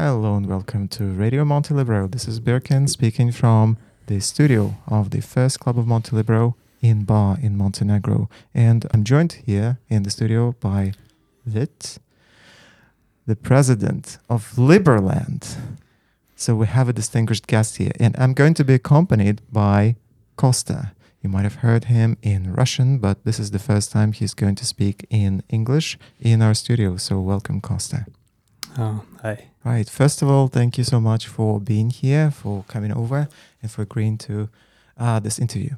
Hello and welcome to Radio Montelibero. This is Birkin speaking from the studio of the first club of Montelibero in Bar in Montenegro. And I'm joined here in the studio by Vit, the president of Liberland. So we have a distinguished guest here, and I'm going to be accompanied by Kosta. You might have heard him in Russian, but this is the first time he's going to speak in English in our studio. So welcome, Kosta. Oh, hi. Right. First of all, thank you so much for being here, for coming over, and for agreeing to uh, this interview.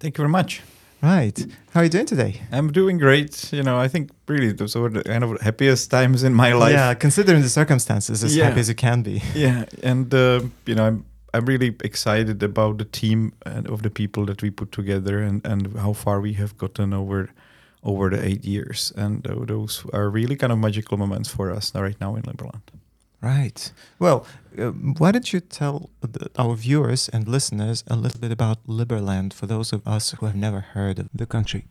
Thank you very much. Right. How are you doing today? I'm doing great. You know, I think really those were the kind of happiest times in my life. Yeah, considering the circumstances, as Yeah. happy as you can be. Yeah, and uh, you know, I'm I'm really excited about the team and of the people that we put together and and how far we have gotten over over the eight years. And uh, those are really kind of magical moments for us right now in Liberland. Right. Well, um, why don't you tell our viewers and listeners a little bit about Liberland for those of us who have never heard of the country?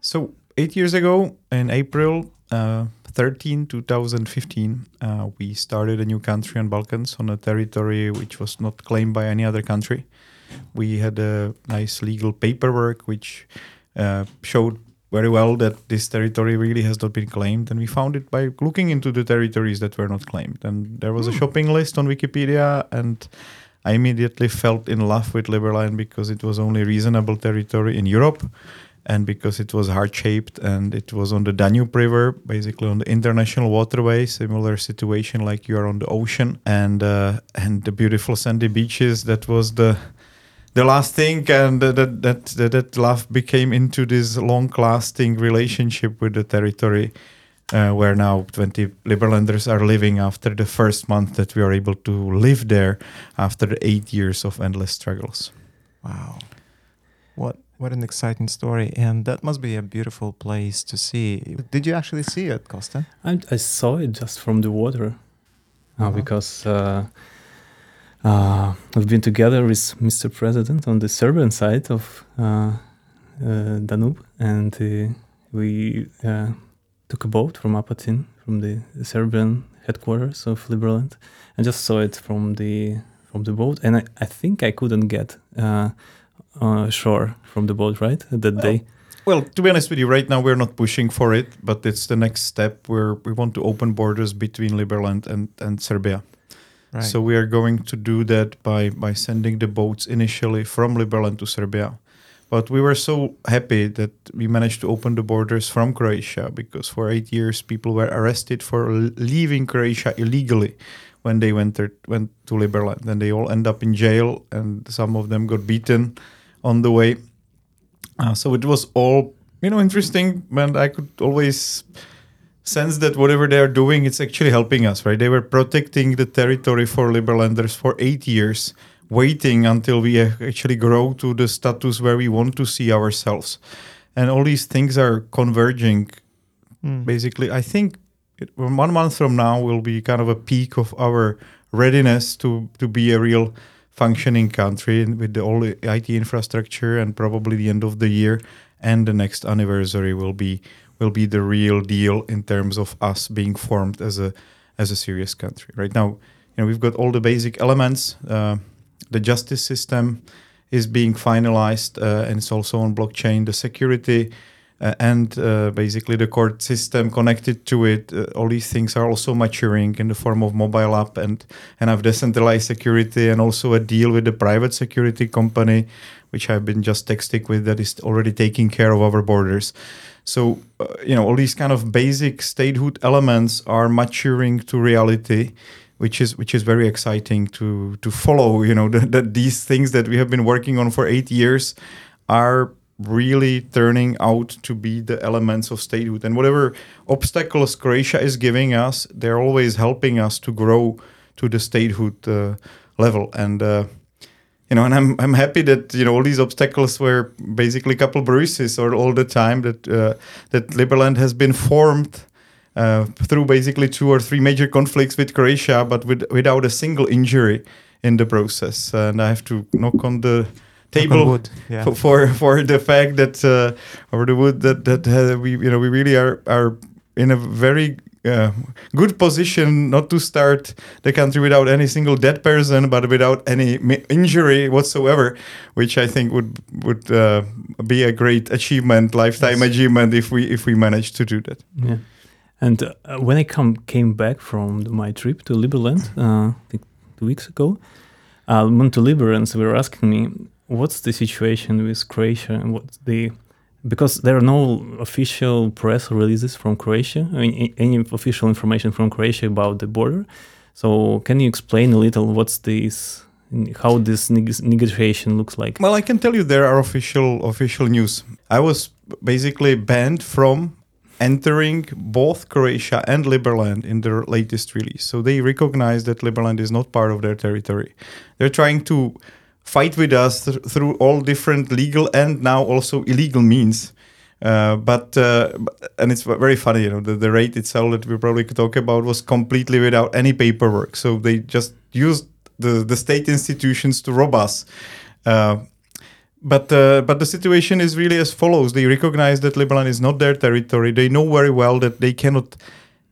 So eight years ago, in April uh, 13, 2015, uh, we started a new country on Balkans on a territory which was not claimed by any other country. We had a nice legal paperwork which uh, showed very well that this territory really has not been claimed, and we found it by looking into the territories that were not claimed. And there was a Hmm. shopping list on Wikipedia, and I immediately felt in love with Liberland because it was only reasonable territory in Europe and because it was heart shaped and it was on the Danube River, basically on the international waterway, similar situation like you are on the ocean, and uh, and the beautiful sandy beaches. That was the the last thing, and that that that, that, that love became into this long lasting relationship with the territory. Uh, where now 20 Liberlanders are living after the first month that we are able to live there after eight years of endless struggles. Wow. What what an exciting story. And that must be a beautiful place to see. Did you actually see it, Kosta? I, I saw it just from the water uh, Uh-huh. because uh, uh, I've been together with Mr. President on the Serbian side of uh, uh, Danube, and uh, we uh, took a boat from Apatin, from the Serbian headquarters of Liberland, and just saw it from the from the boat. And I, I think I couldn't get uh, uh, shore from the boat right that Well, day. Well, to be honest with you, right now we're not pushing for it, but it's the next step where we want to open borders between Liberland and, and Serbia. So we are going to do that by, by sending the boats initially from Liberland to Serbia. But we were so happy that we managed to open the borders from Croatia because for eight years people were arrested for leaving Croatia illegally when they went, went to Liberland. And they all end up in jail and some of them got beaten on the way. Uh, so it was all you know interesting, and I could always sense that whatever they are doing, it's actually helping us. Right? They were protecting the territory for Liberlanders for eight years, waiting until we actually grow to the status where we want to see ourselves, and all these things are converging. Mm. Basically, I think it, one month from now will be kind of a peak of our readiness to to be a real functioning country with the all the IT infrastructure and probably the end of the year and the next anniversary will be will be the real deal in terms of us being formed as a as a serious country. Right now, you know, we've got all the basic elements. Uh, the justice system is being finalized uh, and it's also on blockchain. The security uh, and uh, basically the court system connected to it. Uh, all these things are also maturing in the form of mobile app and and have decentralized security and also a deal with the private security company, which I've been just texting with that is already taking care of our borders. So uh, you know all these kind of basic statehood elements are maturing to reality. Which is which is very exciting to to follow. You know that, these things that we have been working on for eight years are really turning out to be the elements of statehood. And whatever obstacles Croatia is giving us, they're always helping us to grow to the statehood uh, level. And uh, you know, and I'm I'm happy that you know all these obstacles were basically a couple bruises or all the time that uh, that Liberland has been formed. Uh, through basically two or three major conflicts with Croatia, but with, without a single injury in the process. And I have to knock on the Knock on table wood. Yeah. for, for for the fact that uh, or the wood that that uh, we you know we really are are in a very uh, good position not to start the country without any single dead person, but without any injury whatsoever, which I think would would uh, be a great achievement, lifetime Yes. achievement, if we if we manage to do that. Yeah. And uh, when I come came back from my trip to Liberland, uh, I think two weeks ago, uh, Monteliberans were asking me, "What's the situation with Croatia and what's the?" Because there are no official press releases from Croatia, I mean, any official information from Croatia about the border. So, can you explain a little what's this, how this neg- negotiation looks like? Well, I can tell you there are official official news. I was basically banned from entering both Croatia and Liberland in their latest release. So they recognize that Liberland is not part of their territory. They're trying to fight with us th- through all different legal and now also illegal means. Uh, but uh, and it's very funny, you know, the, the rate itself that we probably could talk about was completely without any paperwork. So they just used the the state institutions to rob us. Uh, but uh, but the situation is really as follows: They recognize that Liberland is not their territory. They know very well that they cannot,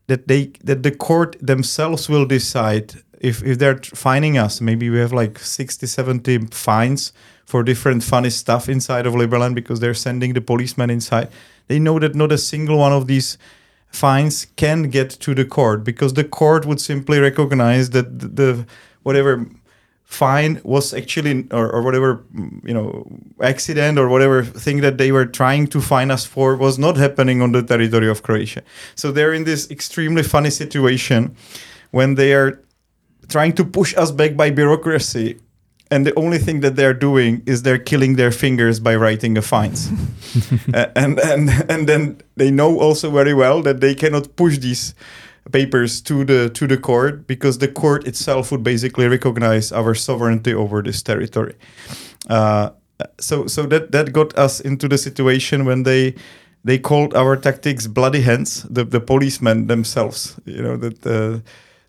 that they that the court themselves will decide if if they're fining us. Maybe we have like 60, 70 fines for different funny stuff inside of Liberland because they're sending the policemen inside. They know that not a single one of these fines can get to the court because the court would simply recognize that the, the whatever fine was actually or, or whatever mm, you know accident or whatever thing that they were trying to fine us for was not happening on the territory of Croatia. So they're in this extremely funny situation when they are trying to push us back by bureaucracy. And the only thing that they're doing is they're killing their fingers by writing the fines Uh, and and and then they know also very well that they cannot push these papers to the to the court because the court itself would basically recognize our sovereignty over this territory. Uh, so so that that got us into the situation when they they called our tactics bloody hands the the policemen themselves you know that uh,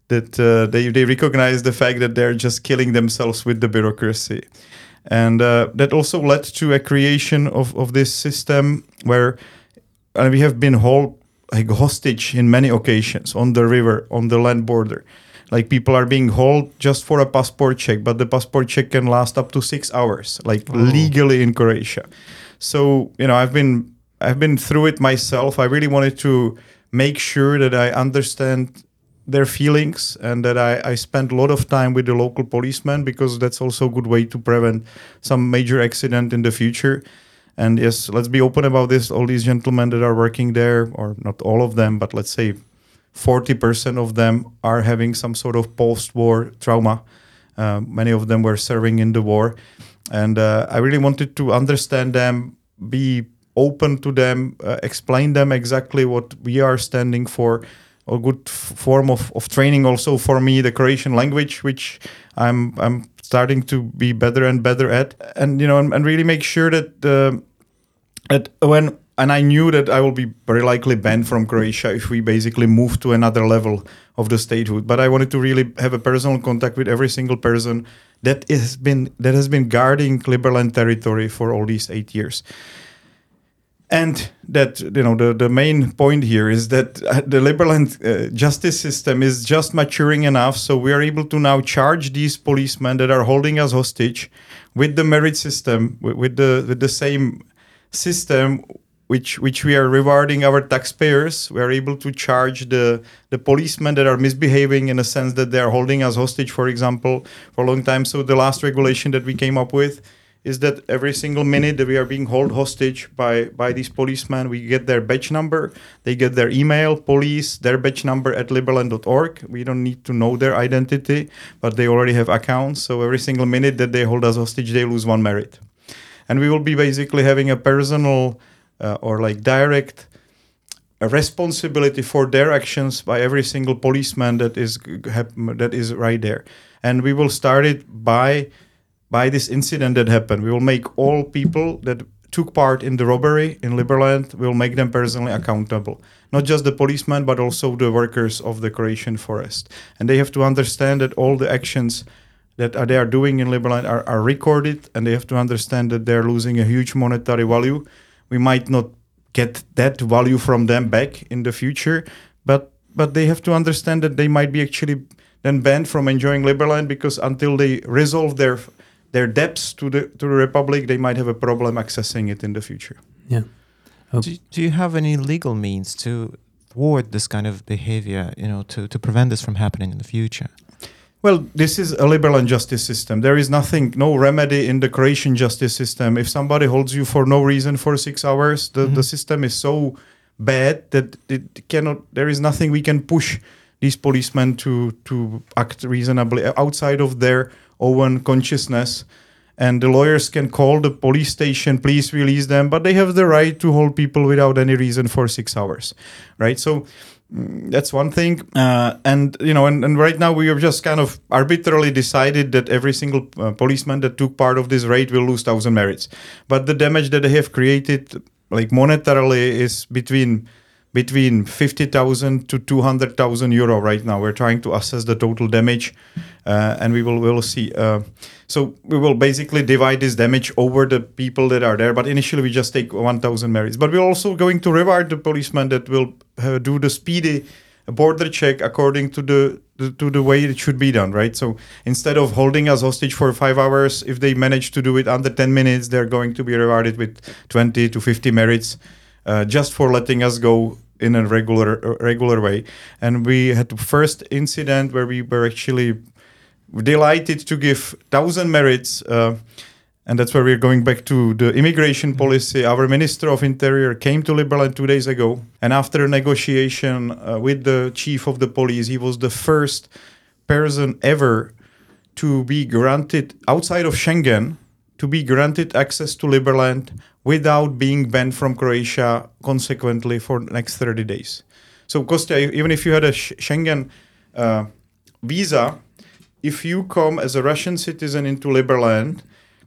that uh, they they recognize the fact that they're just killing themselves with the bureaucracy. And uh, that also led to a creation of of this system where uh, we have been held like hostage in many occasions on the river on the land border. Like people are being held just for a passport check but the passport check can last up to six hours like Oh. legally in croatia. So you know i've been i've been through it myself. I really wanted to make sure that i understand their feelings and that I, I spend a lot of time with the local policemen because that's also a good way to prevent some major accident in the future. And yes let's be open about this. All these gentlemen that are working there or not all of them but let's say 40% of them are having some sort of post-war trauma. Uh, many of them were serving in the war. And uh, i really wanted to understand them be open to them uh, explain them exactly what we are standing for a good form of, of training also for me the croatian language which i'm i'm starting to be better and better at and you know and, and really make sure that the that when and I knew that I will be very likely banned from Croatia if we basically move to another level of the statehood. But I wanted to really have a personal contact with every single person that has been that has been guarding Liberland territory for all these eight years. And that you know the, the main point here is that uh, the Liberland uh, justice system is just maturing enough, so we are able to now charge these policemen that are holding us hostage with the merit system, with, with the with the same system which which we are rewarding our taxpayers. We are able to charge the the policemen that are misbehaving in a sense that they are holding us hostage, for example, for a long time. So the last regulation that we came up with is that every single minute that we are being held hostage by by these policemen, we get their badge number, they get their email, police, their badge number at liberland.org. We don't need to know their identity, but they already have accounts. So every single minute that they hold us hostage, they lose one merit. And we will be basically having a personal uh, or like direct a responsibility for their actions by every single policeman that is that is right there and we will start it by by this incident that happened. We will make all people that took part in the robbery in liberland we will make them personally accountable. Not just the policemen but also the workers of the croatian forest. And they have to understand that all the actions that they are doing in liberland are, are recorded and they have to understand that they're losing a huge monetary value. We might not get that value from them back in the future but but they have to understand that they might be actually then banned from enjoying Liberland because until they resolve their their debts to the to the republic, they might have a problem accessing it in the future. Yeah. Oh. Do, do you have any legal means to thwart this kind of behavior, you know, to, to prevent this from happening in the future? Well, this is a Liberland justice system. There is nothing, no remedy in the Croatian justice system. If somebody holds you for no reason for six hours, the, the Mhm. system is so bad that it cannot. There is nothing we can push these policemen to to act reasonably outside of their own consciousness. And the lawyers can call the police station, please release them, but they have the right to hold people without any reason for six hours, right? So Mm, that's one thing uh, and you know and, and right now we have just kind of arbitrarily decided that every single uh, policeman that took part of this raid will lose 1000 merits but the damage that they have created like monetarily is between between 50,000 to 200,000 euro right now. We're trying to assess the total damage uh, and we will will see uh, so we will basically divide this damage over the people that are there but initially we just take 1000 merits but we're also going to reward the policemen that will uh, do the speedy border check according to the, the to the way it should be done right? So instead of holding us hostage for five hours if they manage to do it under 10 minutes they're going to be rewarded with 20 to 50 merits uh, just for letting us go in a regular regular way and we had the first incident where we were actually delighted to give 1000 merits uh, and that's where we're going back to the immigration policy. Our Minister of Interior came to Liberland two days ago, and after a negotiation uh, with the chief of the police, he was the first person ever to be granted outside of Schengen to be granted access to Liberland without being banned from Croatia consequently for the next 30 days. So, Kostya, even if you had a Schengen uh, visa, if you come as a Russian citizen into Liberland,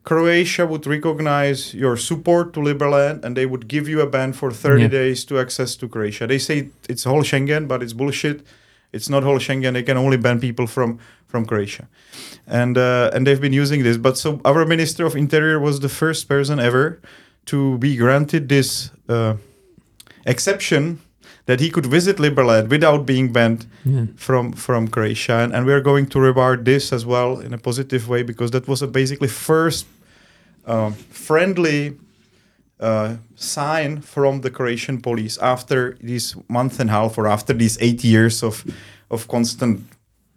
Croatia would recognize your support to Liberland and they would give you a ban for 30 Yeah. days to access to Croatia. They say it's whole Schengen, but it's bullshit. It's not whole Schengen. They can only ban people from from Croatia, and uh, and they've been using this. But so our Minister of Interior was the first person ever to be granted this uh, exception that he could visit Liberland without being banned Yeah. from from Croatia, and, and we're going to reward this as well in a positive way because that was a basically first um, friendly uh, sign from the Croatian police after this month and a half or after these eight years of of constant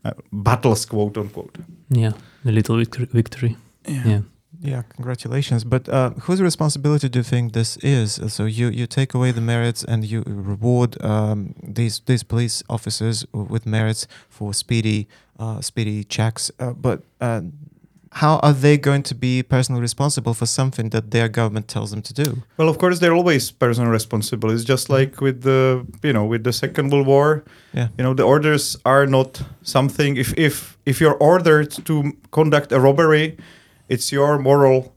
uh, battles, quote unquote. Yeah. A little victory. victory. Yeah. Yeah, congratulations. But uh, whose responsibility do you think this is? So you, you take away the merits and you reward um, these these police officers with merits for speedy uh, speedy checks. Uh, but uh, how are they going to be personally responsible for something that their government tells them to do? Well, of course, they're always personally responsible. It's just like with the you know with the Second World War. Yeah. You know, the orders are not something. If if if you're ordered to conduct a robbery, it's your moral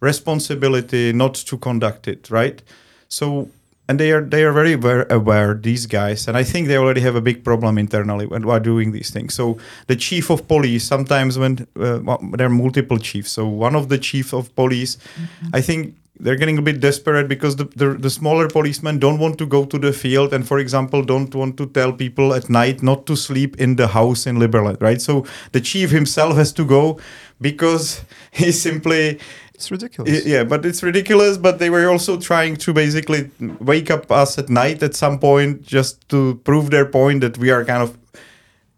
responsibility not to conduct it, right? So, and they are they are very aware, aware these guys, and I think they already have a big problem internally when while doing these things. So, the chief of police sometimes when uh, well, there are multiple chiefs. So, one of the chief of police, I think they're getting a bit desperate because the, the, the smaller policemen don't want to go to the field and for example don't want to tell people at night not to sleep in the house in Liberland, right? So the chief himself has to go because he simply It's ridiculous. Yeah, but it's ridiculous. But they were also trying to basically wake up us at night at some point just to prove their point that we are kind of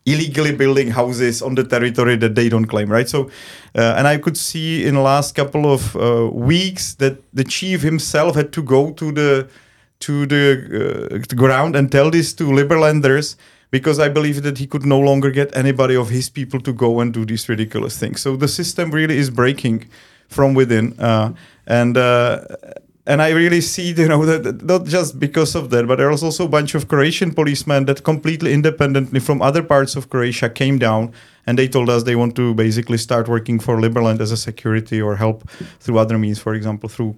illegally building houses on the territory that they don't claim, right? So, uh, and I could see in the last couple of uh, weeks that the chief himself had to go to the to the, uh, ground and tell this to Liberlanders because I believe that he could no longer get anybody of his people to go and do these ridiculous things. So the system really is breaking from within, uh, and uh, and I really see, you know, that not just because of that, but there was also a bunch of Croatian policemen that completely independently from other parts of Croatia came down and they told us they want to basically start working for Liberland as a security or help through other means, for example, through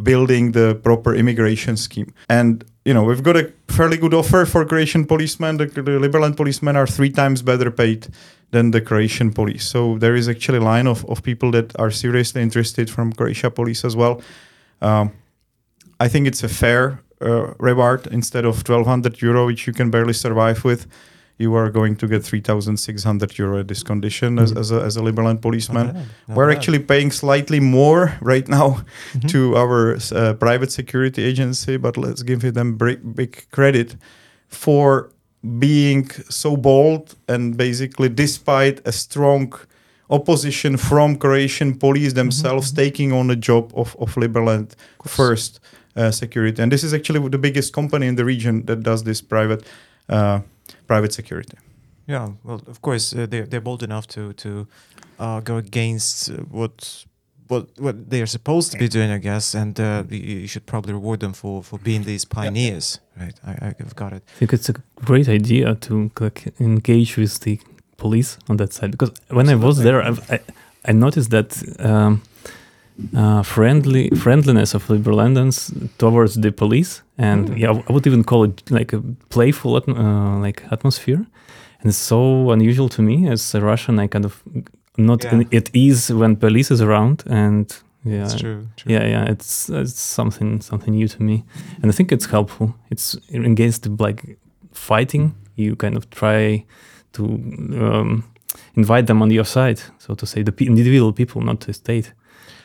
building the proper immigration scheme. And you know, we've got a fairly good offer for Croatian policemen. The, the Liberland policemen are three times better paid than the Croatian police. So there is actually a line of, of people that are seriously interested from Croatia police as well. Um, I think it's a fair uh, reward instead of 1200 euro, which you can barely survive with. You are going to get 3,600 euro at this condition as, Mhm. as, a, as a Liberland policeman. Not bad, not We're bad. actually paying slightly more right now Mhm. to our uh, private security agency, but let's give them big, big credit for being so bold and basically, despite a strong opposition from Croatian police themselves, mhm. taking on the job of, of Liberland course. first uh, security. And this is actually the biggest company in the region that does this private uh, private security. Yeah, well, of course, uh, they're they're bold enough to to uh, go against uh, what what what they are supposed to be doing, I guess, and uh, you, you should probably reward them for for being these pioneers, right? I, I've got it. I think it's a great idea to like engage with the police on that side because when I was there, I've, I I noticed that um, uh, friendly friendliness of Liberlandans towards the police, and Mm. yeah, I would even call it like a playful atm- uh, like atmosphere, and it's so unusual to me as a Russian. I kind of not Yeah. at ease when police is around, and yeah, It's true. true. yeah, yeah, it's it's something something new to me, and I think it's helpful. It's against like fighting. You kind of try to um, invite them on your side, so to say, the individual people, not the state.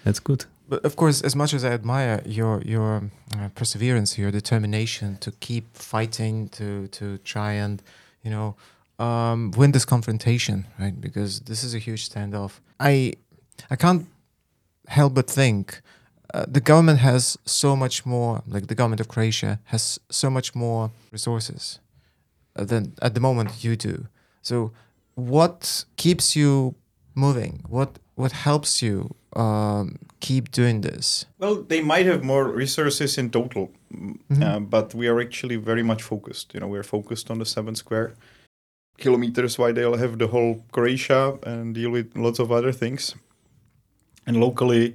That's good. But of course, as much as I admire your your uh, perseverance, your determination to keep fighting, to to try and you know um, win this confrontation, right? Because this is a huge standoff. I I can't help but think uh, the government has so much more, like the government of Croatia has so much more resources uh, than at the moment you do. So, what keeps you moving? What what helps you um, keep doing this? Well, they might have more resources in total, mm, Mhm. uh, but we are actually very much focused. You know, we're focused on the seven square kilometers. Why they'll have the whole Croatia and deal with lots of other things. And locally,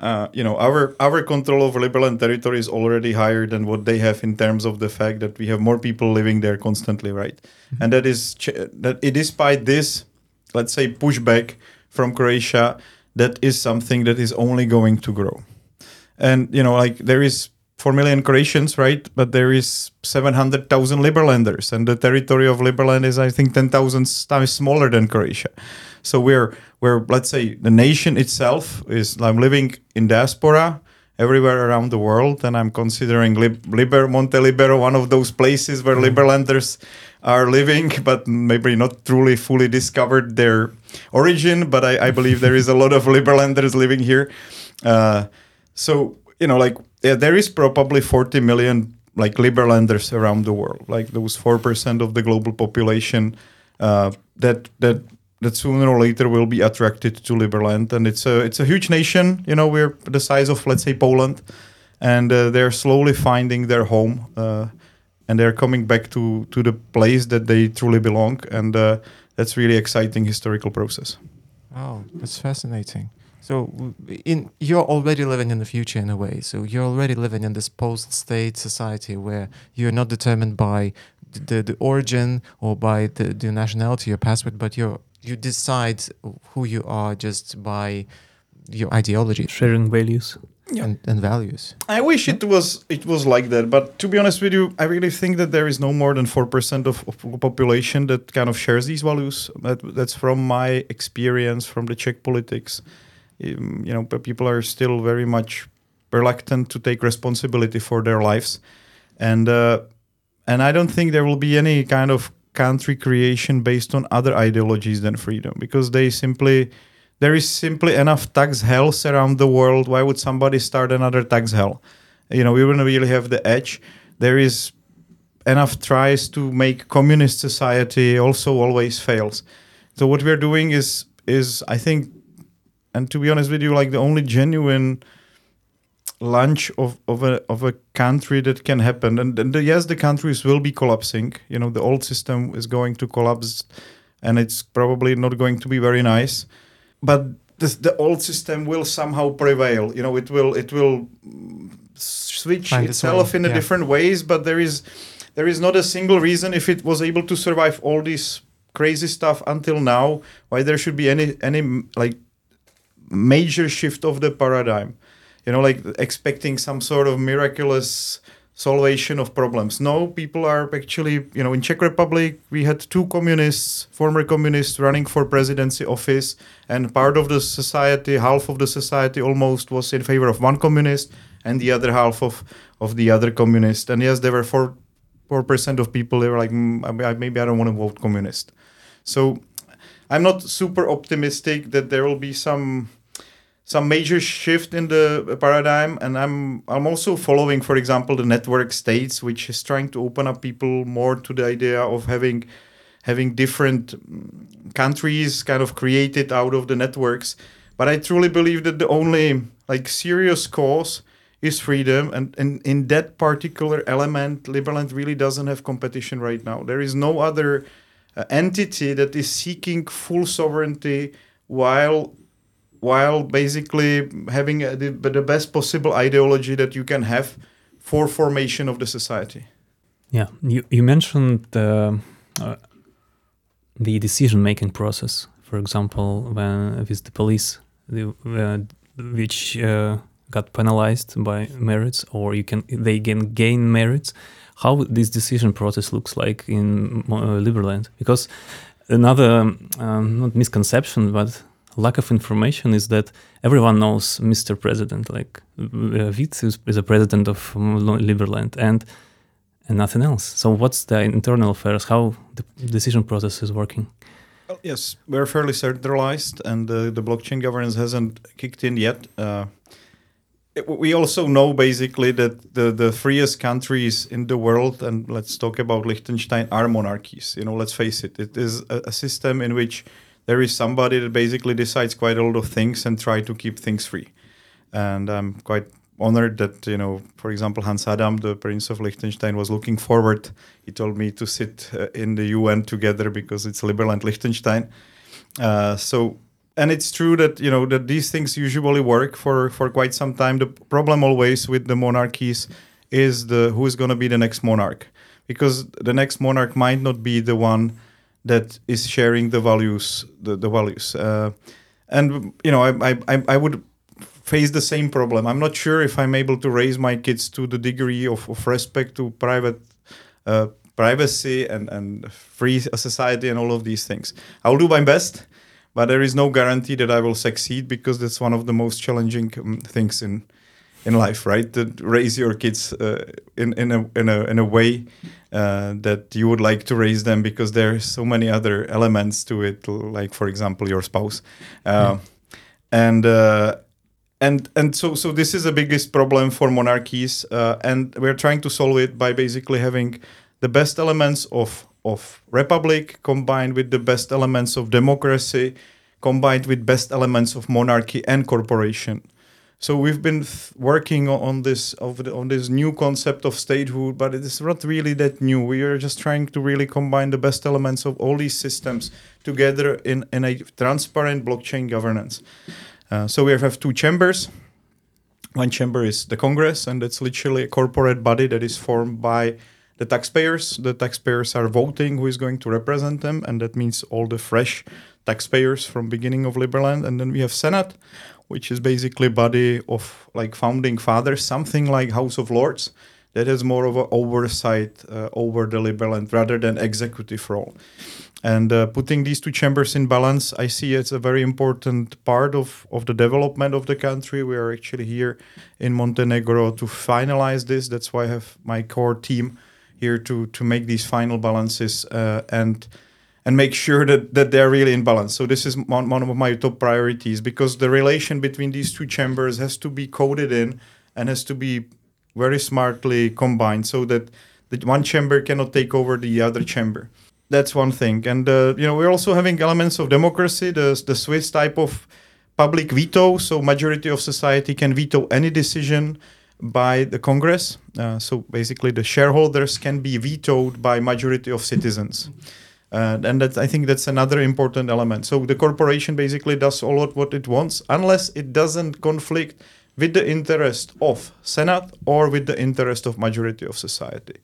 uh, you know, our our control over Liberland territory is already higher than what they have in terms of the fact that we have more people living there constantly, right? And that is ch- that it despite this, let's say, pushback from Croatia, that is something that is only going to grow and you know like there is 4 million croatians right? But there is 700000 liberlanders and the territory of liberland is i think 10000 times smaller than croatia. So we're we're let's say the nation itself is i'm living in diaspora everywhere around the world and i'm considering Lib- liber montelibero one of those places where liberlanders are living but maybe not truly fully discovered their origin but i, I believe there is a lot of liberlanders living here. Uh, so you know like yeah, there is probably 40 million like liberlanders around the world like those 4% of the global population uh, that that that sooner or later will be attracted to liberland. And it's a it's a huge nation you know we're the size of let's say poland. And uh, they're slowly finding their home uh, and they're coming back to to the place that they truly belong. And uh, that's really exciting historical process. Oh, that's fascinating. So, in you're already living in the future in a way. So you're already living in this post-state society where you're not determined by the the origin or by the, the nationality, your passport, but you you decide who you are just by your ideology Sharing values. and, and values. I wish it was it was like that, but to be honest with you, I really think that there is no more than four percent of, of population that kind of shares these values. That, that's from my experience from the Czech politics. Um, you know, people are still very much reluctant to take responsibility for their lives, and uh, and I don't think there will be any kind of country creation based on other ideologies than freedom because they simply there is simply enough tax hells around the world. Why would somebody start another tax hell? You know, we wouldn't really have the edge. There is enough tries to make communist society also always fails. So what we're doing is is I think, and to be honest with you, like the only genuine launch of, of a of a country that can happen. And, and the, yes, the countries will be collapsing. You know, the old system is going to collapse, and it's probably not going to be very nice but this, the old system will somehow prevail. You know, it will it will switch Find itself in a yeah. different ways. But there is there is not a single reason if it was able to survive all this crazy stuff until now why there should be any any like major shift of the paradigm. You know, like expecting some sort of miraculous solvation of problems. No, people are actually, you know, in Czech Republic, we had two communists, former communists, running for presidency office, and part of the society, half of the society almost was in favor of one communist, and the other half of of the other communist. And yes, there were four four percent of people. They were like, mm, maybe I don't want to vote communist. So I'm not super optimistic that there will be some some major shift in the paradigm and i'm i'm also following for example the network states which is trying to open up people more to the idea of having having different mm, countries kind of created out of the networks. But i truly believe that the only like serious cause is freedom and, and in that particular element liberland really doesn't have competition right now. There is no other uh, entity that is seeking full sovereignty while while basically having a, the, the best possible ideology that you can have for formation of the society. Yeah, you, you mentioned the, uh, the decision making process. For example, when with the police, the, uh, which uh, got penalized by merits, or you can they can gain merits. How this decision process looks like in uh, Liberland? Because another um, not misconception, but lack of information is that everyone knows Mr. President, like uh, Vít is, is a president of Liberland and and nothing else. So what's the internal affairs? How the decision process is working? Well, yes, we're fairly centralized, and uh, the blockchain governance hasn't kicked in yet. Uh, it, we also know basically that the, the freest countries in the world, and let's talk about Liechtenstein, are monarchies. You know, let's face it, it is a, a system in which there is somebody that basically decides quite a lot of things and try to keep things free. And I'm quite honored that you know, for example, Hans Adam, the Prince of Liechtenstein, was looking forward. He told me to sit uh, in the UN together because it's liberal and Liechtenstein. Uh, so, and it's true that you know that these things usually work for for quite some time. The problem always with the monarchies is the who is going to be the next monarch, because the next monarch might not be the one that is sharing the values the, the values. Uh, and you know I, I i would face the same problem. I'm not sure if i'm able to raise my kids to the degree of, of respect to private uh, privacy and and free society and all of these things. I'll do my best but there is no guarantee that i will succeed because that's one of the most challenging um, things in in life, right? To raise your kids uh, in in a in a in a way uh, that you would like to raise them because there are so many other elements to it, like for example your spouse, uh, mm. and uh, and and so so this is the biggest problem for monarchies, uh, and we're trying to solve it by basically having the best elements of of republic combined with the best elements of democracy, combined with best elements of monarchy and corporation. So we've been th- working on this the, on this new concept of statehood, but it is not really that new. We are just trying to really combine the best elements of all these systems together in, in a transparent blockchain governance. Uh, so we have two chambers. One chamber is the Congress, and that's literally a corporate body that is formed by the taxpayers. The taxpayers are voting who is going to represent them, and that means all the fresh taxpayers from beginning of Liberland. And then we have Senate, which is basically body of like founding fathers, something like House of Lords, that has more of an oversight uh, over the Liberland rather than executive role. And uh, putting these two chambers in balance, I see it's a very important part of, of the development of the country. We are actually here in Montenegro to finalize this. That's why I have my core team here to to make these final balances uh, and and make sure that, that they're really in balance. So this is one, one of my top priorities because the relation between these two chambers has to be coded in and has to be very smartly combined so that the one chamber cannot take over the other chamber. That's one thing. And uh, you know we're also having elements of democracy, the the Swiss type of public veto. So majority of society can veto any decision by the Congress. Uh, so basically, the shareholders can be vetoed by majority of citizens. Uh, and that I think that's another important element. So the corporation basically does all what it wants, unless it doesn't conflict with the interest of Senate or with the interest of majority of society.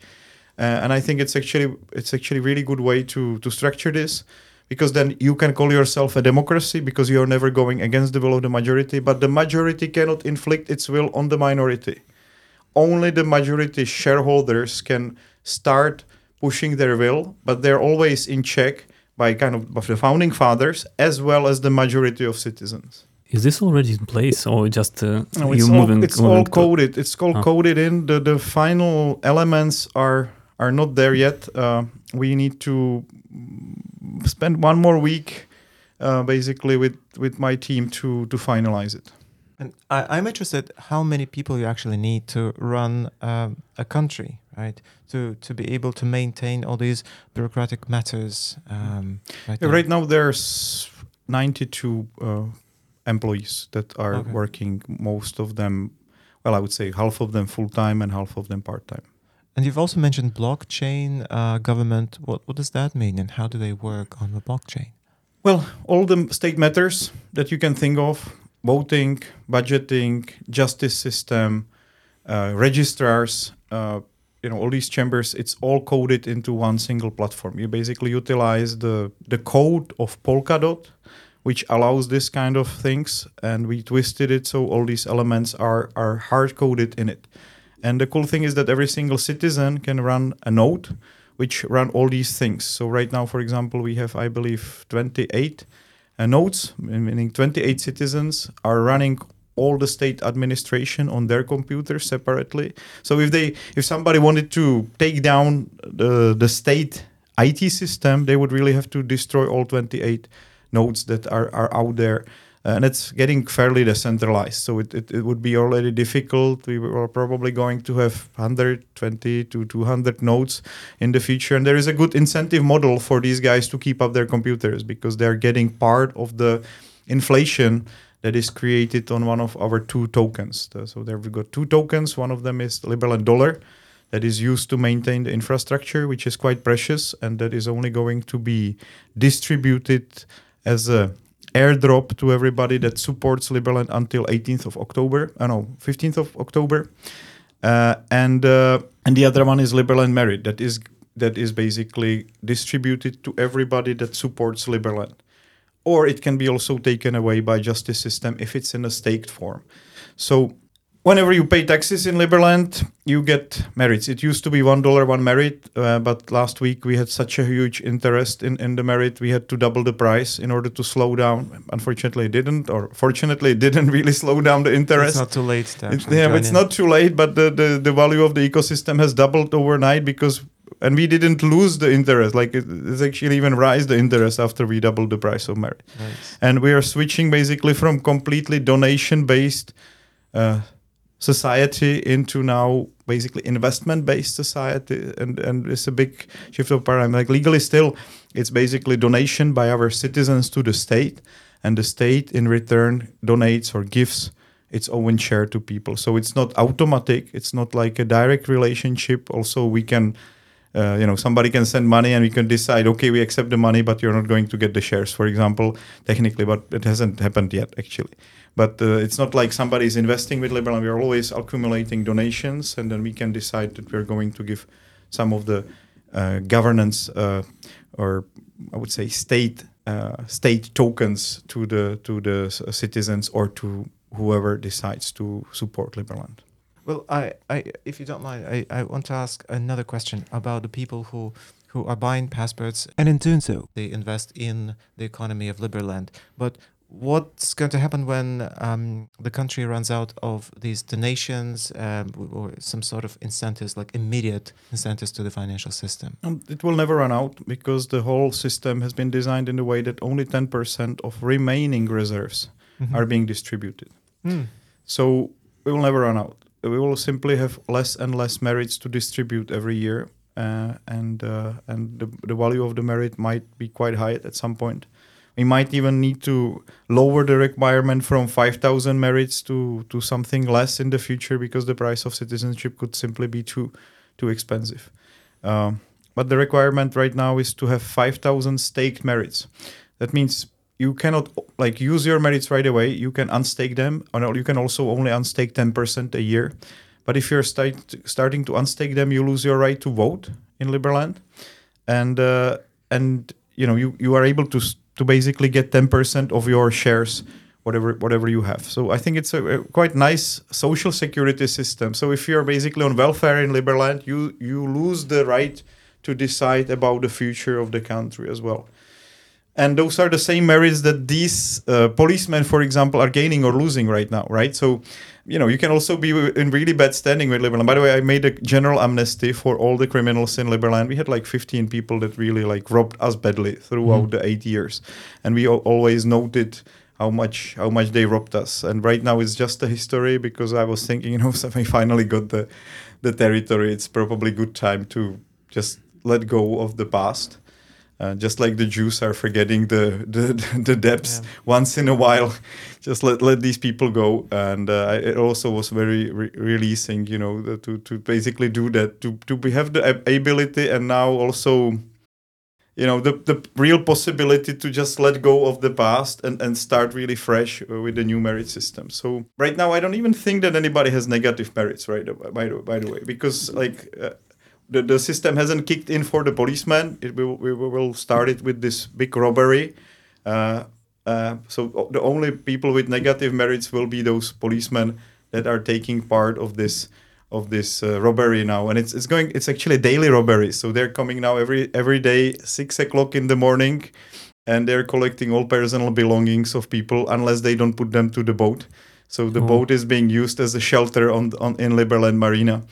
Uh, and I think it's actually it's actually really good way to to structure this, because then you can call yourself a democracy because you are never going against the will of the majority, but the majority cannot inflict its will on the minority only the majority shareholders can start pushing their will, but they're always in check by kind of, of the founding fathers as well as the majority of citizens. Is this already in place, or just uh, No, you it's moving? all, it's moving all to- coded. It's all Ah. coded in. The the final elements are are not there yet. Uh, we need to spend one more week, uh, basically, with with my team to to finalize it. And I, I'm interested how many people you actually need to run um, a country, right? To to be able to maintain all these bureaucratic matters. Um, right, Yeah, now. right now, there's 92 uh, employees that are Okay. working. Most of them, well, I would say half of them full time and half of them part time. And you've also mentioned blockchain uh, government. What what does that mean, and how do they work on the blockchain? Well, all the state matters that you can think of voting, budgeting, justice system, uh, registrars, uh, you know, all these chambers, it's all coded into one single platform. You basically utilize the, the code of Polkadot, which allows this kind of things. And we twisted it so all these elements are, are hard coded in it. And the cool thing is that every single citizen can run a node which run all these things. So right now, for example, we have, I believe, 28 uh, nodes, meaning 28 citizens are running all the state administration on their computers separately. So if they, if somebody wanted to take down the the state IT system, they would really have to destroy all 28 nodes that are are out there. And it's getting fairly decentralized. So it, it, it would be already difficult. We were probably going to have 120 to 200 nodes in the future. And there is a good incentive model for these guys to keep up their computers because they're getting part of the inflation that is created on one of our two tokens. So there we've got two tokens. One of them is Liberland dollar that is used to maintain the infrastructure, which is quite precious, and that is only going to be distributed as a airdrop to everybody that supports Liberland until 18th of October. I know 15th of October. Uh, and uh, and the other one is Liberland Merit that is that is basically distributed to everybody that supports Liberland. Or it can be also taken away by justice system if it's in a staked form. So whenever you pay taxes in Liberland, you get merits. It used to be one dollar one merit, uh, but last week we had such a huge interest in, in the merit, we had to double the price in order to slow down. Unfortunately, it didn't, or fortunately, it didn't really slow down the interest. It's not too late It's, yeah, it's in. not too late, but the, the, the value of the ecosystem has doubled overnight because, and we didn't lose the interest. Like it, it's actually even rise the interest after we doubled the price of merit. Nice. And we are switching basically from completely donation based uh, society into now basically investment based society. And, and it's a big shift of paradigm. Like legally still, it's basically donation by our citizens to the state, and the state in return donates or gives its own share to people. So it's not automatic. It's not like a direct relationship. Also, we can, uh, you know, somebody can send money and we can decide, okay, we accept the money, but you're not going to get the shares, for example, technically. But it hasn't happened yet, actually. But uh, it's not like somebody is investing with Liberland. We're always accumulating donations, and then we can decide that we're going to give some of the uh, governance uh, or I would say state uh, state tokens to the to the citizens or to whoever decides to support Liberland. Well, I, I, if you don't mind, I, I want to ask another question about the people who, who are buying passports, and in doing so, they invest in the economy of Liberland. But what's going to happen when um, the country runs out of these donations um, or some sort of incentives, like immediate incentives to the financial system? Um, it will never run out because the whole system has been designed in a way that only 10% of remaining reserves Mhm. are being distributed. Mm. So we will never run out. We will simply have less and less merits to distribute every year, uh, and uh, and the, the value of the merit might be quite high at some point. We might even need to lower the requirement from 5,000 merits to, to something less in the future because the price of citizenship could simply be too too expensive. Um, but the requirement right now is to have 5,000 staked merits. That means you cannot like use your merits right away. You can unstake them, or no, you can also only unstake 10% a year. But if you're start, starting to unstake them, you lose your right to vote in Liberland, and uh, and you know you, you are able to to basically get 10% of your shares whatever whatever you have. So I think it's a, a quite nice social security system. So if you're basically on welfare in Liberland, you you lose the right to decide about the future of the country as well. And those are the same merits that these uh, policemen, for example, are gaining or losing right now, right? So, you know, you can also be in really bad standing with Liberland. By the way, I made a general amnesty for all the criminals in Liberland. We had like 15 people that really like robbed us badly throughout mm. the eight years, and we always noted how much how much they robbed us. And right now it's just a history because I was thinking, you know, we finally got the the territory, it's probably good time to just let go of the past. Uh, just like the Jews are forgetting the the, the depths yeah. once in a while, just let let these people go. And uh, it also was very re- releasing, you know, to to basically do that, to to have the ability, and now also you know the the real possibility to just let go of the past and and start really fresh uh, with the new merit system so right now i don't even think that anybody has negative merits right by the, by the way because like uh, the, the system hasn't kicked in for the policeman it will we will start it with this big robbery uh, uh, so the only people with negative merits will be those policemen that are taking part of this of this uh, robbery now, and it's it's going. It's actually daily robbery. So they're coming now every every day, six o'clock in the morning, and they're collecting all personal belongings of people unless they don't put them to the boat. So the oh. boat is being used as a shelter on on in Liberland Marina.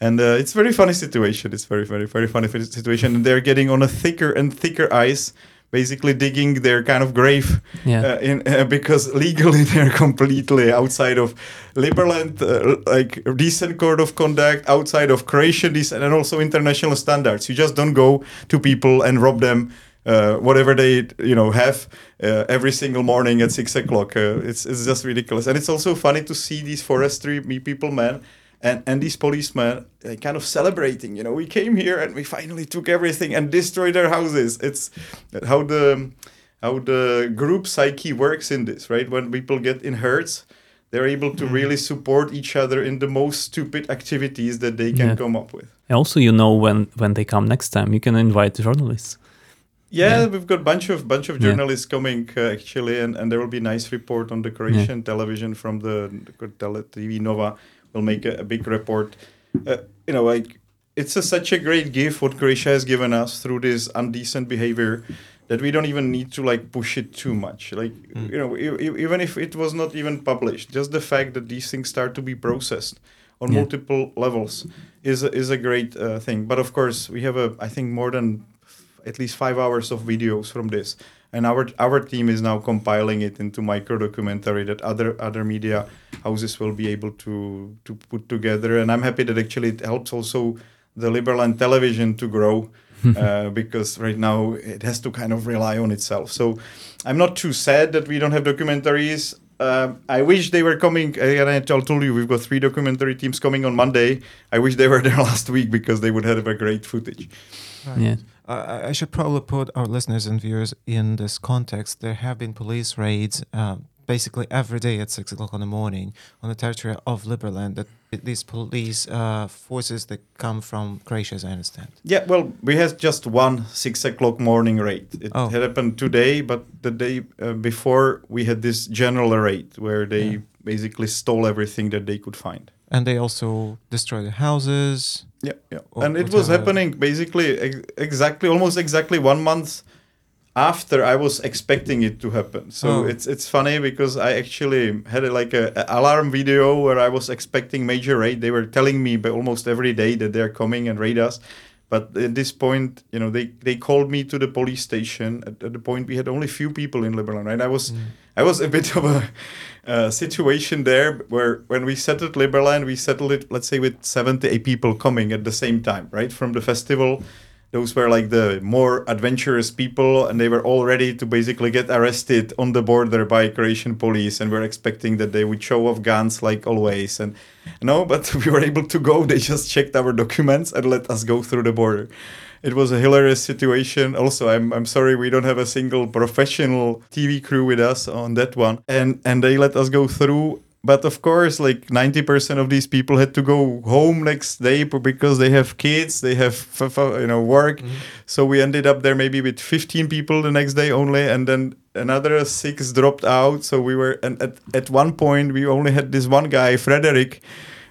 And uh, it's very funny situation. It's very, very, very funny situation. And they're getting on a thicker and thicker ice basically digging their kind of grave yeah. uh, in, uh, because legally they're completely outside of Liberland, uh, like decent code of conduct, outside of Croatian decent and also international standards. You just don't go to people and rob them. Uh, whatever they you know have uh, every single morning at six o'clock, uh, it's it's just ridiculous, and it's also funny to see these forestry people, man, and and these policemen uh, kind of celebrating you know we came here and we finally took everything and destroyed their houses it's how the how the group psyche works in this right when people get in herds they're able to mm. really support each other in the most stupid activities that they can yeah. come up with also you know when when they come next time you can invite journalists yeah, yeah, we've got a bunch of bunch of journalists yeah. coming uh, actually, and, and there will be a nice report on the Croatian yeah. television from the, the TV Nova will make a, a big report. Uh, you know, like it's a, such a great gift what Croatia has given us through this undecent behavior that we don't even need to like push it too much. Like mm. you know, e- even if it was not even published, just the fact that these things start to be processed on yeah. multiple levels is a, is a great uh, thing. But of course, we have a I think more than f- at least five hours of videos from this, and our our team is now compiling it into micro documentary that other other media houses will be able to to put together and i'm happy that actually it helps also the liberland television to grow uh, because right now it has to kind of rely on itself so i'm not too sad that we don't have documentaries uh, I wish they were coming. And I told you we've got three documentary teams coming on Monday. I wish they were there last week because they would have a great footage. Right. Yeah. Uh, I should probably put our listeners and viewers in this context. There have been police raids uh, basically every day at six o'clock in the morning on the territory of Liberland. That these police uh, forces that come from Croatia, as I understand. Yeah, well, we had just one six o'clock morning raid. It oh. had happened today, but the day uh, before we had this general raid where they yeah. basically stole everything that they could find and they also destroyed the houses. Yeah, yeah. and it was happening basically ex- exactly, almost exactly one month after I was expecting it to happen. So oh. it's it's funny because I actually had a, like a, a, alarm video where I was expecting major raid. They were telling me by almost every day that they're coming and raid us. But at this point, you know, they, they called me to the police station. At, at the point, we had only few people in Liberland, right? I was mm. I was a bit of a uh, situation there where when we settled Liberland, we settled it, let's say, with 78 people coming at the same time, right? From the festival. Those were like the more adventurous people, and they were all ready to basically get arrested on the border by Croatian police, and we're expecting that they would show off guns like always. And no, but we were able to go. They just checked our documents and let us go through the border it was a hilarious situation. Also, I'm I'm sorry we don't have a single professional TV crew with us on that one. And and they let us go through but of course, like 90% of these people had to go home next day because they have kids, they have you know work. Mm-hmm. So we ended up there maybe with 15 people the next day only, and then another six dropped out. So we were, and at, at one point we only had this one guy, Frederick,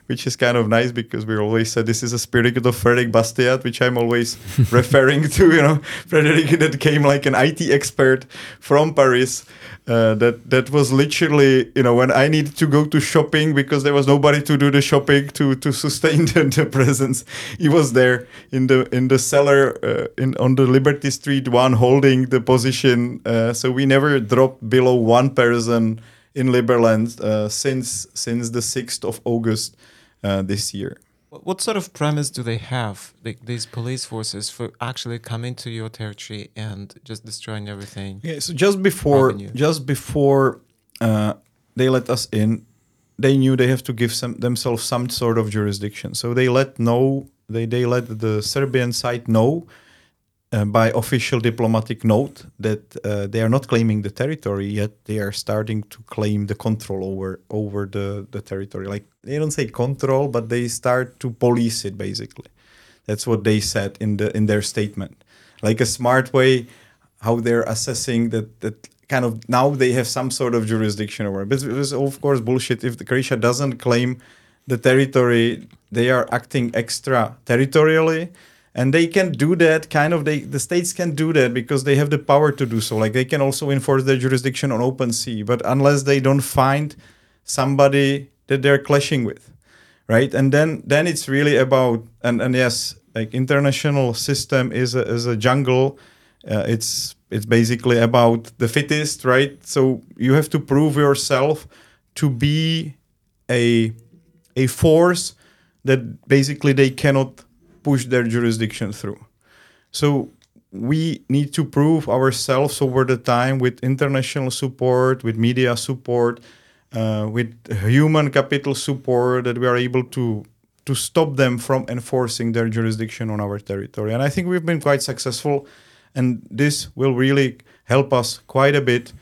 which is kind of nice because we always said this is a spirit of Frederick Bastiat, which I'm always referring to. You know, Frederick that came like an IT expert from Paris. Uh, that that was literally you know when I needed to go to shopping because there was nobody to do the shopping to to sustain the, the presence. He was there in the in the cellar uh, in on the Liberty Street one holding the position. Uh, so we never dropped below one person in Liberland uh, since since the sixth of August uh, this year. What sort of premise do they have, like these police forces, for actually coming to your territory and just destroying everything? Yeah, so just before just before uh, they let us in, they knew they have to give some, themselves some sort of jurisdiction. So they let know they they let the Serbian side know uh, by official diplomatic note that uh, they are not claiming the territory yet. They are starting to claim the control over over the the territory. Like they don't say control, but they start to police it basically. That's what they said in the in their statement. Like a smart way how they're assessing that that kind of now they have some sort of jurisdiction over it. But it was of course bullshit. If the Croatia doesn't claim the territory, they are acting extra territorially. And they can do that kind of they the states can do that because they have the power to do so. Like they can also enforce their jurisdiction on open sea, but unless they don't find somebody that they're clashing with right? And then then it's really about and and yes like international system is a, is a jungle. Uh, it's it's basically about the fittest right? So you have to prove yourself to be a a force that basically they cannot push their jurisdiction through so we need to prove ourselves over the time with international support, with media support, uh, with human capital support that we are able to to stop them from enforcing their jurisdiction on our territory. And I think we've been quite successful, and this will really help us quite a bit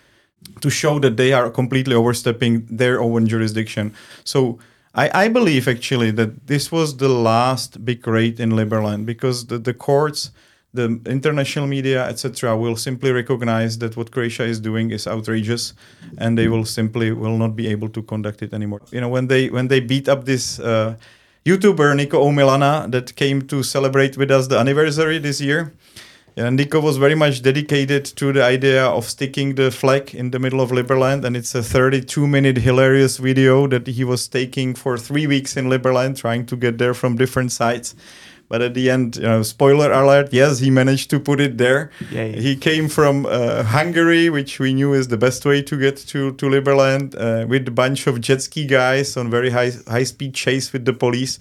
to show that they are completely overstepping their own jurisdiction. So I, I believe actually that this was the last big raid in Liberland because the, the courts, the international media, etc., will simply recognize that what Croatia is doing is outrageous, and they will simply will not be able to conduct it anymore. You know, when they when they beat up this. Uh, YouTuber Niko Omilana that came to celebrate with us the anniversary this year. And Niko was very much dedicated to the idea of sticking the flag in the middle of Liberland. And it's a 32 minute hilarious video that he was taking for three weeks in Liberland, trying to get there from different sides. But at the end, you know, spoiler alert, yes, he managed to put it there. He came from uh, Hungary, which we knew is the best way to get to, to Liberland, uh, with a bunch of jet ski guys on very high high speed chase with the police.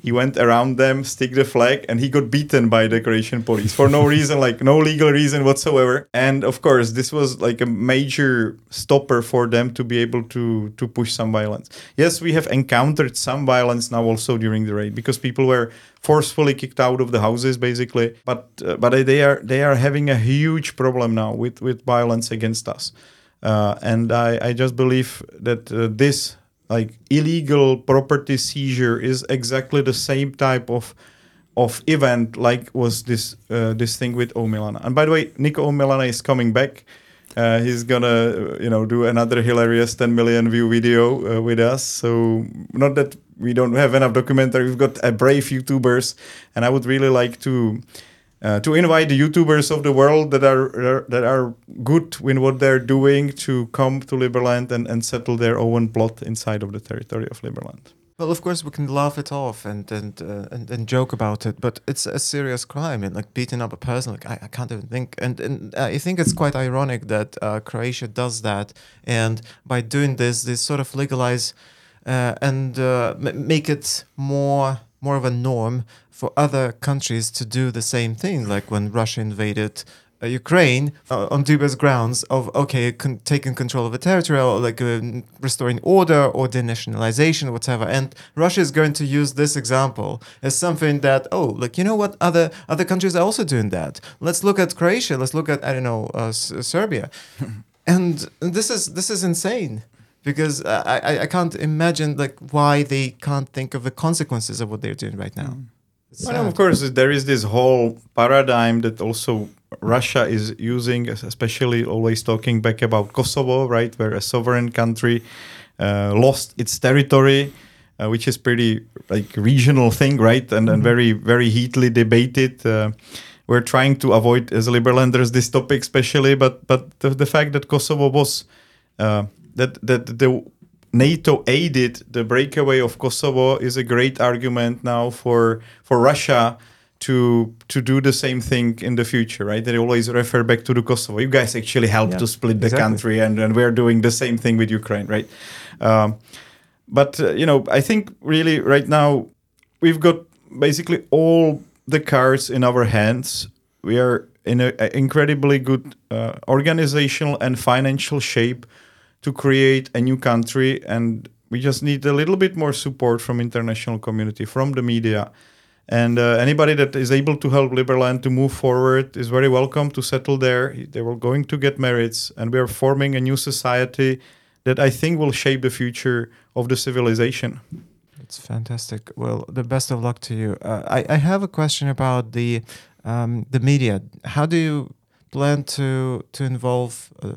He went around them, stick the flag, and he got beaten by the Croatian police for no reason, like no legal reason whatsoever. And of course, this was like a major stopper for them to be able to to push some violence. Yes, we have encountered some violence now also during the raid because people were forcefully kicked out of the houses basically but uh, but they are they are having a huge problem now with with violence against us uh, and I, I just believe that uh, this like illegal property seizure is exactly the same type of of event like was this uh, this thing with Omilana. And by the way, Niko Omilana is coming back. Uh, he's gonna you know do another hilarious 10 million view video uh, with us. So not that we don't have enough documentary. We've got a brave YouTubers, and I would really like to. Uh, to invite the YouTubers of the world that are that are good in what they're doing to come to Liberland and, and settle their own plot inside of the territory of Liberland. Well, of course, we can laugh it off and and uh, and, and joke about it, but it's a serious crime. And like beating up a person, like I, I can't even think. And and I think it's quite ironic that uh, Croatia does that, and by doing this, they sort of legalize uh, and uh, make it more more of a norm for other countries to do the same thing. Like when Russia invaded Ukraine uh, on dubious grounds of okay, con- taking control of a territory, or like um, restoring order or denationalization, or whatever. And Russia is going to use this example as something that oh, like you know what, other other countries are also doing that. Let's look at Croatia. Let's look at I don't know uh, S- Serbia, and this is this is insane. because I, I, I can't imagine like why they can't think of the consequences of what they're doing right now. It's Well, of course, there is this whole paradigm that also Russia is using, especially always talking back about Kosovo, right, where a sovereign country uh, lost its territory, uh, which is pretty like regional thing, right, and, and Mhm. very very heatedly debated. Uh, we're trying to avoid as liberlanders this topic, especially, but but the, the fact that Kosovo was uh, that that the NATO aided the breakaway of Kosovo is a great argument now for for Russia to to do the same thing in the future, right? They always refer back to the Kosovo. You guys actually helped Yeah, to split the exactly. country, and, and we're doing the same thing with Ukraine, right? Um, but uh, you know, I think really right now we've got basically all the cards in our hands. We are in an incredibly good uh, organizational and financial shape to create a new country, and we just need a little bit more support from international community, from the media. And uh, anybody that is able to help Liberland to move forward is very welcome to settle there. They were going to get merits, and we are forming a new society that I think will shape the future of the civilization. It's fantastic. Well, the best of luck to you. Uh, I, I have a question about the um, the media. How do you plan to to involve uh,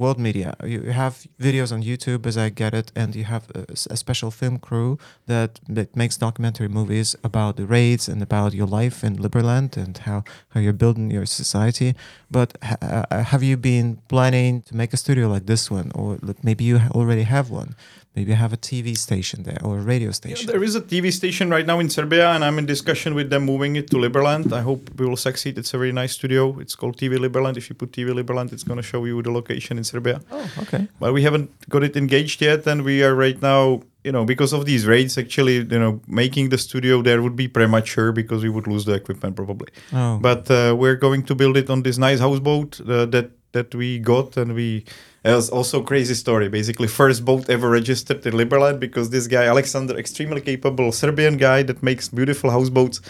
world media? You have videos on YouTube, as I get it, and you have a special film crew that that makes documentary movies about the raids and about your life in Liberland and how how you're building your society. But ha- have you been planning to make a studio like this one, or maybe you already have one? Maybe have a TV station there or a radio Yeah, station. there is a TV station right now in Serbia, and I'm in discussion with them moving it to Liberland. I hope we will succeed. It's a very nice studio. It's called TV Liberland. If you put TV Liberland, it's going to show you the location in Serbia. Oh, okay. But we haven't got it engaged yet, and we are right now, you know, because of these raids, actually, you know, making the studio there would be premature because we would lose the equipment probably. Oh, But uh, we're going to build it on this nice houseboat uh, that that we got, and we. It was also a crazy story. Basically, first boat ever registered in Liberland because this guy Alexander, extremely capable Serbian guy that makes beautiful houseboats,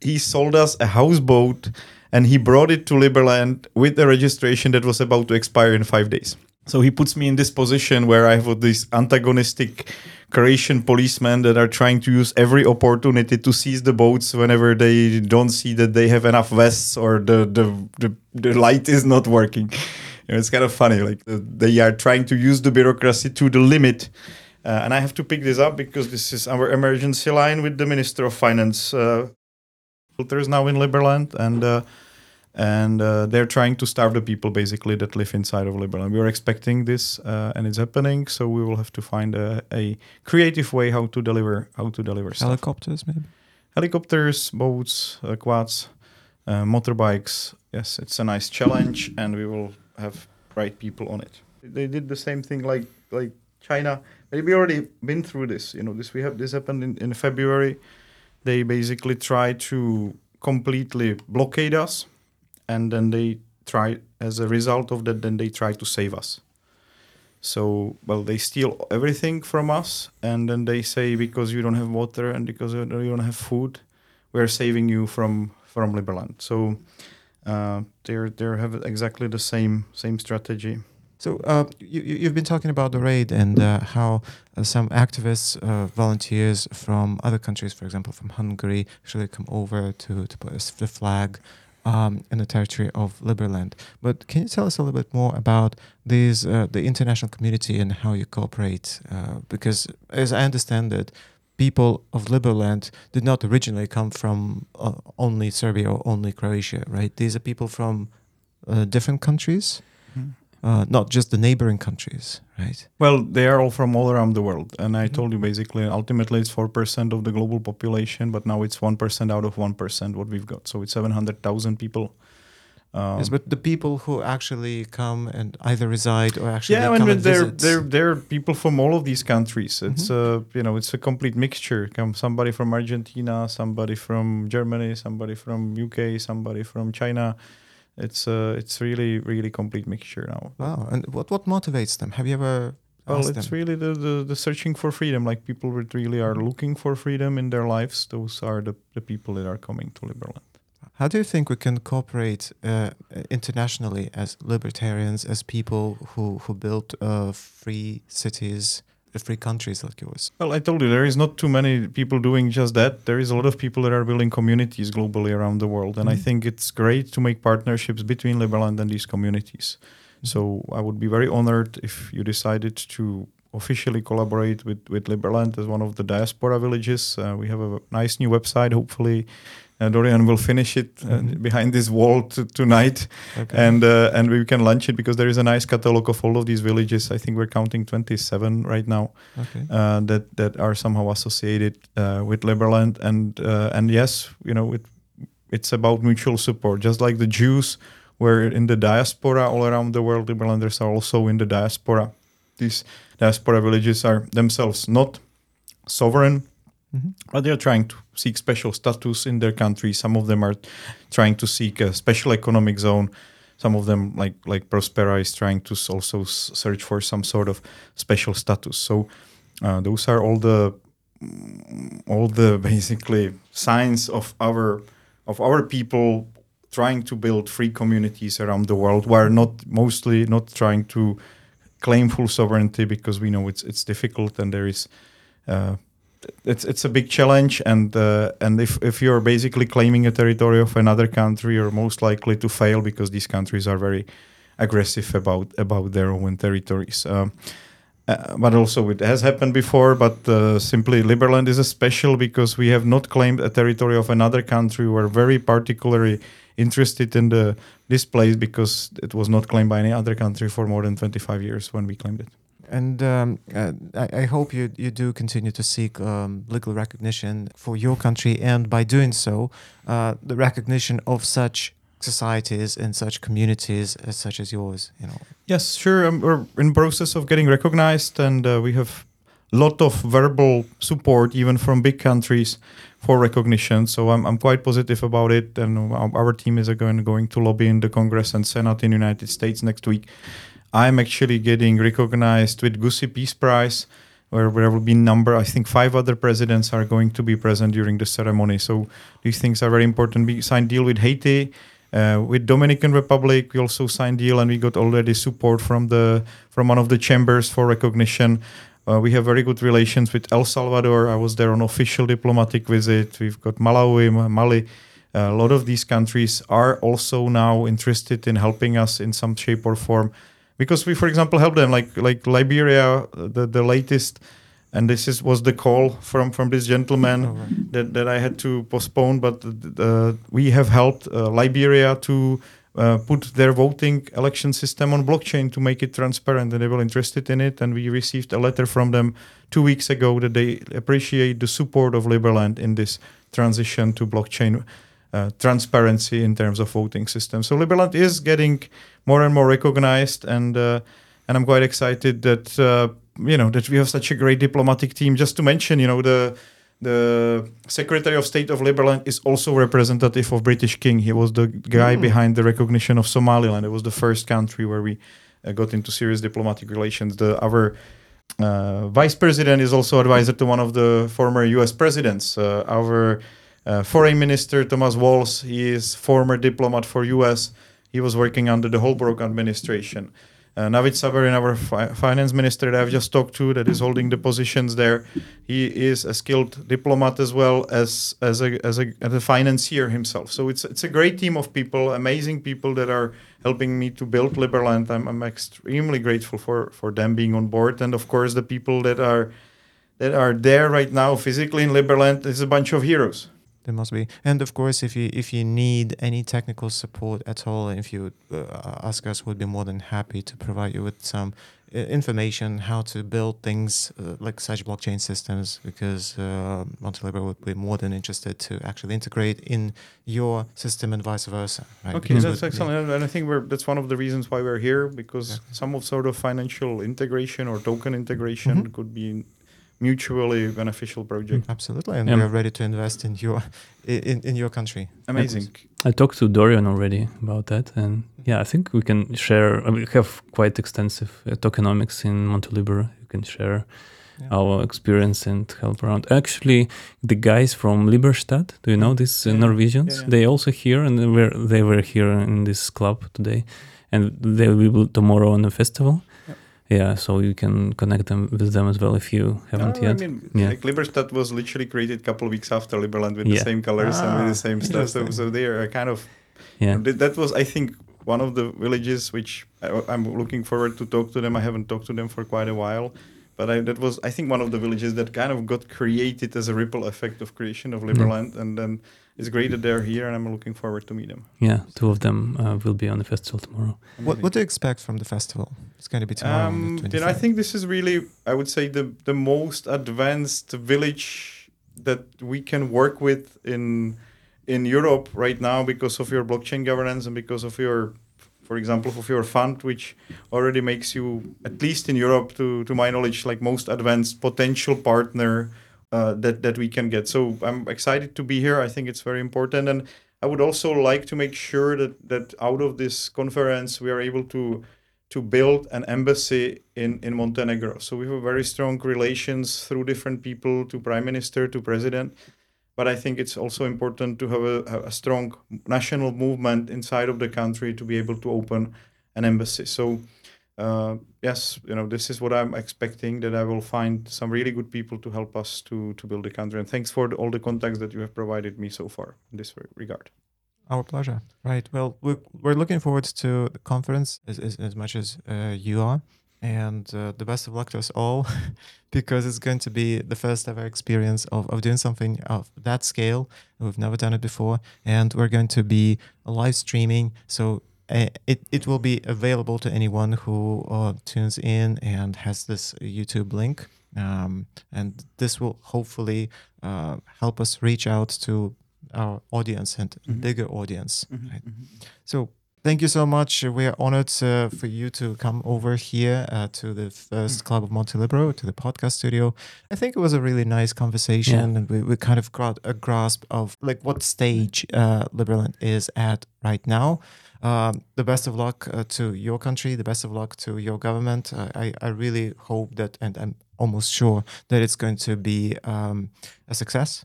he sold us a houseboat, and he brought it to Liberland with a registration that was about to expire in five days. So he puts me in this position where I have these antagonistic Croatian policemen that are trying to use every opportunity to seize the boats whenever they don't see that they have enough vests or the the, the, the light is not working. Know, it's kind of funny. Like they are trying to use the bureaucracy to the limit. Uh, and I have to pick this up because this is our emergency line with the Minister of Finance. Uh, filters now in Liberland, and uh, and uh, they're trying to starve the people basically that live inside of Liberland. We are expecting this, uh, and it's happening. So we will have to find a, a creative way how to deliver how to deliver stuff. helicopters, maybe. Helicopters, boats, uh, quads, uh, motorbikes. Yes, it's a nice challenge, and we will have right people on it. They did the same thing like like China. Maybe already been through this. You know, this we have this happened in, in February. They basically try to completely blockade us, and then they try as a result of that. Then they try to save us. So, well, they steal everything from us, and then they say because you don't have water and because you don't have food, we're saving you from from Liberland. So, uh, they're they have exactly the same same strategy. So uh, you, you've been talking about the raid and uh, how uh, some activists, uh, volunteers from other countries, for example, from Hungary, actually come over to, to put the flag um, in the territory of Liberland. But can you tell us a little bit more about these, uh, the international community and how you cooperate? Uh, because as I understand it, people of Liberland did not originally come from uh, only Serbia or only Croatia, right? These are people from uh, different countries uh, not just the neighboring countries, right? Well, they are all from all around the world, and I Mhm. told you basically, ultimately, it's four percent of the global population, but now it's one percent out of one percent what we've got. So it's seven hundred thousand people. Um, yes, but the people who actually come and either reside or actually yeah, come and they're they're they're people from all of these countries. It's Mhm. uh you know it's a complete mixture. Come somebody from Argentina, somebody from Germany, somebody from UK, somebody from China. It's uh it's really really complete mixture now. wow. And what what motivates them? Have you ever Well, it's them? really the, the the searching for freedom. Like people that really are looking for freedom in their lives. Those are the the people that are coming to Liberland. How do you think we can cooperate uh, internationally as libertarians, as people who who build uh, free cities, uh, free countries like yours? Well, I told you there is not too many people doing just that. There is a lot of people that are building communities globally around the world, and I Mhm. think it's great to make partnerships between Liberland and these communities. So I would be very honored if you decided to officially collaborate with with Liberland as one of the diaspora villages. Uh, we have a nice new website. Hopefully, Dorian will finish it uh, Mhm. behind this wall t- tonight and uh, and we can launch it because there is a nice catalog of all of these villages. I think we're counting 27 right now okay. uh, that that are somehow associated uh, with Liberland, and uh, and yes, you know, it, it's about mutual support. Just like the Jews were in the diaspora all around the world, Liberlanders are also in the diaspora. These diaspora villages are themselves not sovereign, Mhm. but they're trying to seek special status in their country. Some of them are trying to seek a special economic zone. Some of them, like like Prospera, is trying to also search for some sort of special status. So uh, those are all the mm, all the basically signs of our of our people trying to build free communities around the world. We're not mostly not trying to claim full sovereignty because we know it's it's difficult and there is. Uh, it's it's a big challenge, and uh, and if if you're basically claiming a territory of another country, you're most likely to fail because these countries are very aggressive about about their own territories. Um, uh, but also it has happened before. But uh, simply, Liberland is special because we have not claimed a territory of another country. We're very particularly interested in the this place because it was not claimed by any other country for more than 25 years when we claimed it. And um, uh, I, I hope you you do continue to seek um, legal recognition for your country, and by doing so, uh, the recognition of such societies and such communities as such as yours. You know. Yes, sure. Um, we're in process of getting recognized, and uh, we have a lot of verbal support, even from big countries, for recognition. So I'm, I'm quite positive about it, and our, our team is going going to lobby in the Congress and Senate in the United States next week. I'm actually getting recognized with Gusi Peace Prize, where there will be number. I think five other presidents are going to be present during the ceremony. So these things are very important. We signed deal with Haiti. Uh, with Dominican Republic, we also signed deal, and we got already support from the from one of the chambers for recognition. Uh, we have very good relations with El Salvador. I was there on official diplomatic visit. We've got Malawi, Ma- Mali. a lot of these countries are also now interested in helping us in some shape or form, because we, for example, help them. Like like Liberia, the the latest, and this is was the call from from this gentleman Oh, right. that, that I had to postpone, but uh, we have helped uh, Liberia to uh, put their voting election system on blockchain to make it transparent, and they were interested in it. And we received a letter from them two weeks ago that they appreciate the support of Liberland in this transition to blockchain uh, transparency in terms of voting system. So Liberland is getting more and more recognized, and uh, and I'm quite excited that uh, you know that we have such a great diplomatic team. Just to mention, you know the the Secretary of State of Liberland is also representative of British King. He was the guy Mm. behind the recognition of Somaliland. It was the first country where we uh, got into serious diplomatic relations. The our uh, vice president is also advisor to one of the former U.S. presidents. Uh, our uh, foreign minister Thomas Walls, he is former diplomat for U.S. He was working under the Holbrooke administration. Uh, Navid Saverin, our fi- finance minister that I've just talked to, that is holding the positions there, he is a skilled diplomat as well as as a as a, as a financier himself. So it's it's a great team of people, amazing people that are helping me to build Liberland. I'm, I'm extremely grateful for for them being on board, and of course the people that are that are there right now physically in Liberland is a bunch of heroes. There must be, and of course, if you if you need any technical support at all, if you uh, ask us, we'd be more than happy to provide you with some uh, information how to build things uh, like such blockchain systems. Because uh, would be more than interested to actually integrate in your system and vice versa. Right? Okay, Because that's with- excellent, and I think we're that's one of the reasons why we're here because Exactly. some of sort of financial integration or token integration Mhm. could be mutually beneficial project. Absolutely, and Yeah. we are ready to invest in your in, in your country. Amazing. I talked to Dorian already about that, and yeah, I think we can share. We have quite extensive uh, tokenomics in Montelibero. You can share Yeah. our experience and help around. Actually, the guys from Liberstad, do you know these uh, Yeah. Norwegians? Yeah, yeah. They also here and they were they were here in this club today, and they will be tomorrow on the festival. Yeah. Yeah, so you can connect them with them as well if you haven't No, yet. I mean, Yeah. like Liberstad was literally created a couple of weeks after Liberland with Yeah. the same colors and with Ah, the same stuff. So, so they are kind of yeah, Th- That was, I think, one of the villages which I, I'm looking forward to talk to them. I haven't talked to them for quite a while, but I, that was, I think, one of the villages that kind of got created as a ripple effect of creation of Liberland, and then it's great that they're here, and I'm looking forward to meet them. yeah. Two of them uh, will be on the festival tomorrow. What, what do you expect from the festival? It's going to be tomorrow. Um, the you know, I think this is really, I would say, the the most advanced village that we can work with in in Europe right now because of your blockchain governance and because of your, for example, of your fund, which already makes you, at least in Europe, to to my knowledge, like most advanced potential partner uh, that that we can get. So I'm excited to be here. I think it's very important, and I would also like to make sure that that out of this conference we are able to to build an embassy in, in Montenegro. So we have very strong relations through different people to prime minister to president. But I think it's also important to have a, a strong national movement inside of the country to be able to open an embassy. So uh, yes, you know this is what I'm expecting that I will find some really good people to help us to to build the country. And thanks for the, all the contacts that you have provided me so far in this regard. Our pleasure. Right. Well, we're, we're looking forward to the conference as, as, as much as uh, you are. And uh, the best of luck to us all because it's going to be the first ever experience of, of doing something of that scale. We've never done it before. And we're going to be live streaming. So it, it will be available to anyone who uh, tunes in and has this YouTube link. Um, and this will hopefully uh, help us reach out to our audience and Mhm. bigger audience. Mm-hmm. Right? So thank you so much. We are honored uh, for you to come over here uh, to the first club of Montelibero, to the podcast studio. I think it was a really nice conversation, and we, we kind of got a grasp of like what stage uh, Liberland is at right now. Um, the best of luck uh, to your country. The best of luck to your government. Uh, I I really hope that, and I'm almost sure that it's going to be um, a success.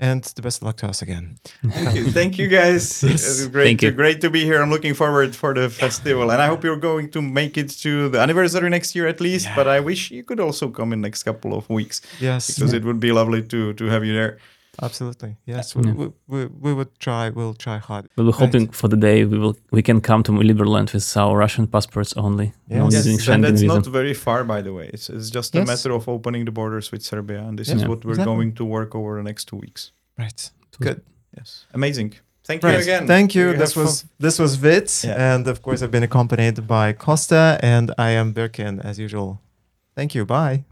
And the best of luck to us again. Thank you, thank you guys. Yes. It's great, Thank to, you. great to be here. I'm looking forward for the festival, and I hope you're going to make it to the anniversary next year at least. But I wish you could also come in next couple of weeks Yes, because it would be lovely to to have you there. Absolutely. Yes, we, Yeah. we, we, we would try. We'll try hard. We were Right. hoping for the day we will we can come to Liberland with our Russian passports only, Yes. not Yes, and Schengen that's visa. not very far, by the way. It's it's just a matter of opening the borders with Serbia, and this Yeah. is what we're Exactly. going to work over the next two weeks. Right. Good. Yes, amazing. Thank you Right. again. Thank you. have This fun. was this was Vit, Yeah. and of course I've been accompanied by Kosta, and I am Birkin as usual. Thank you. Bye.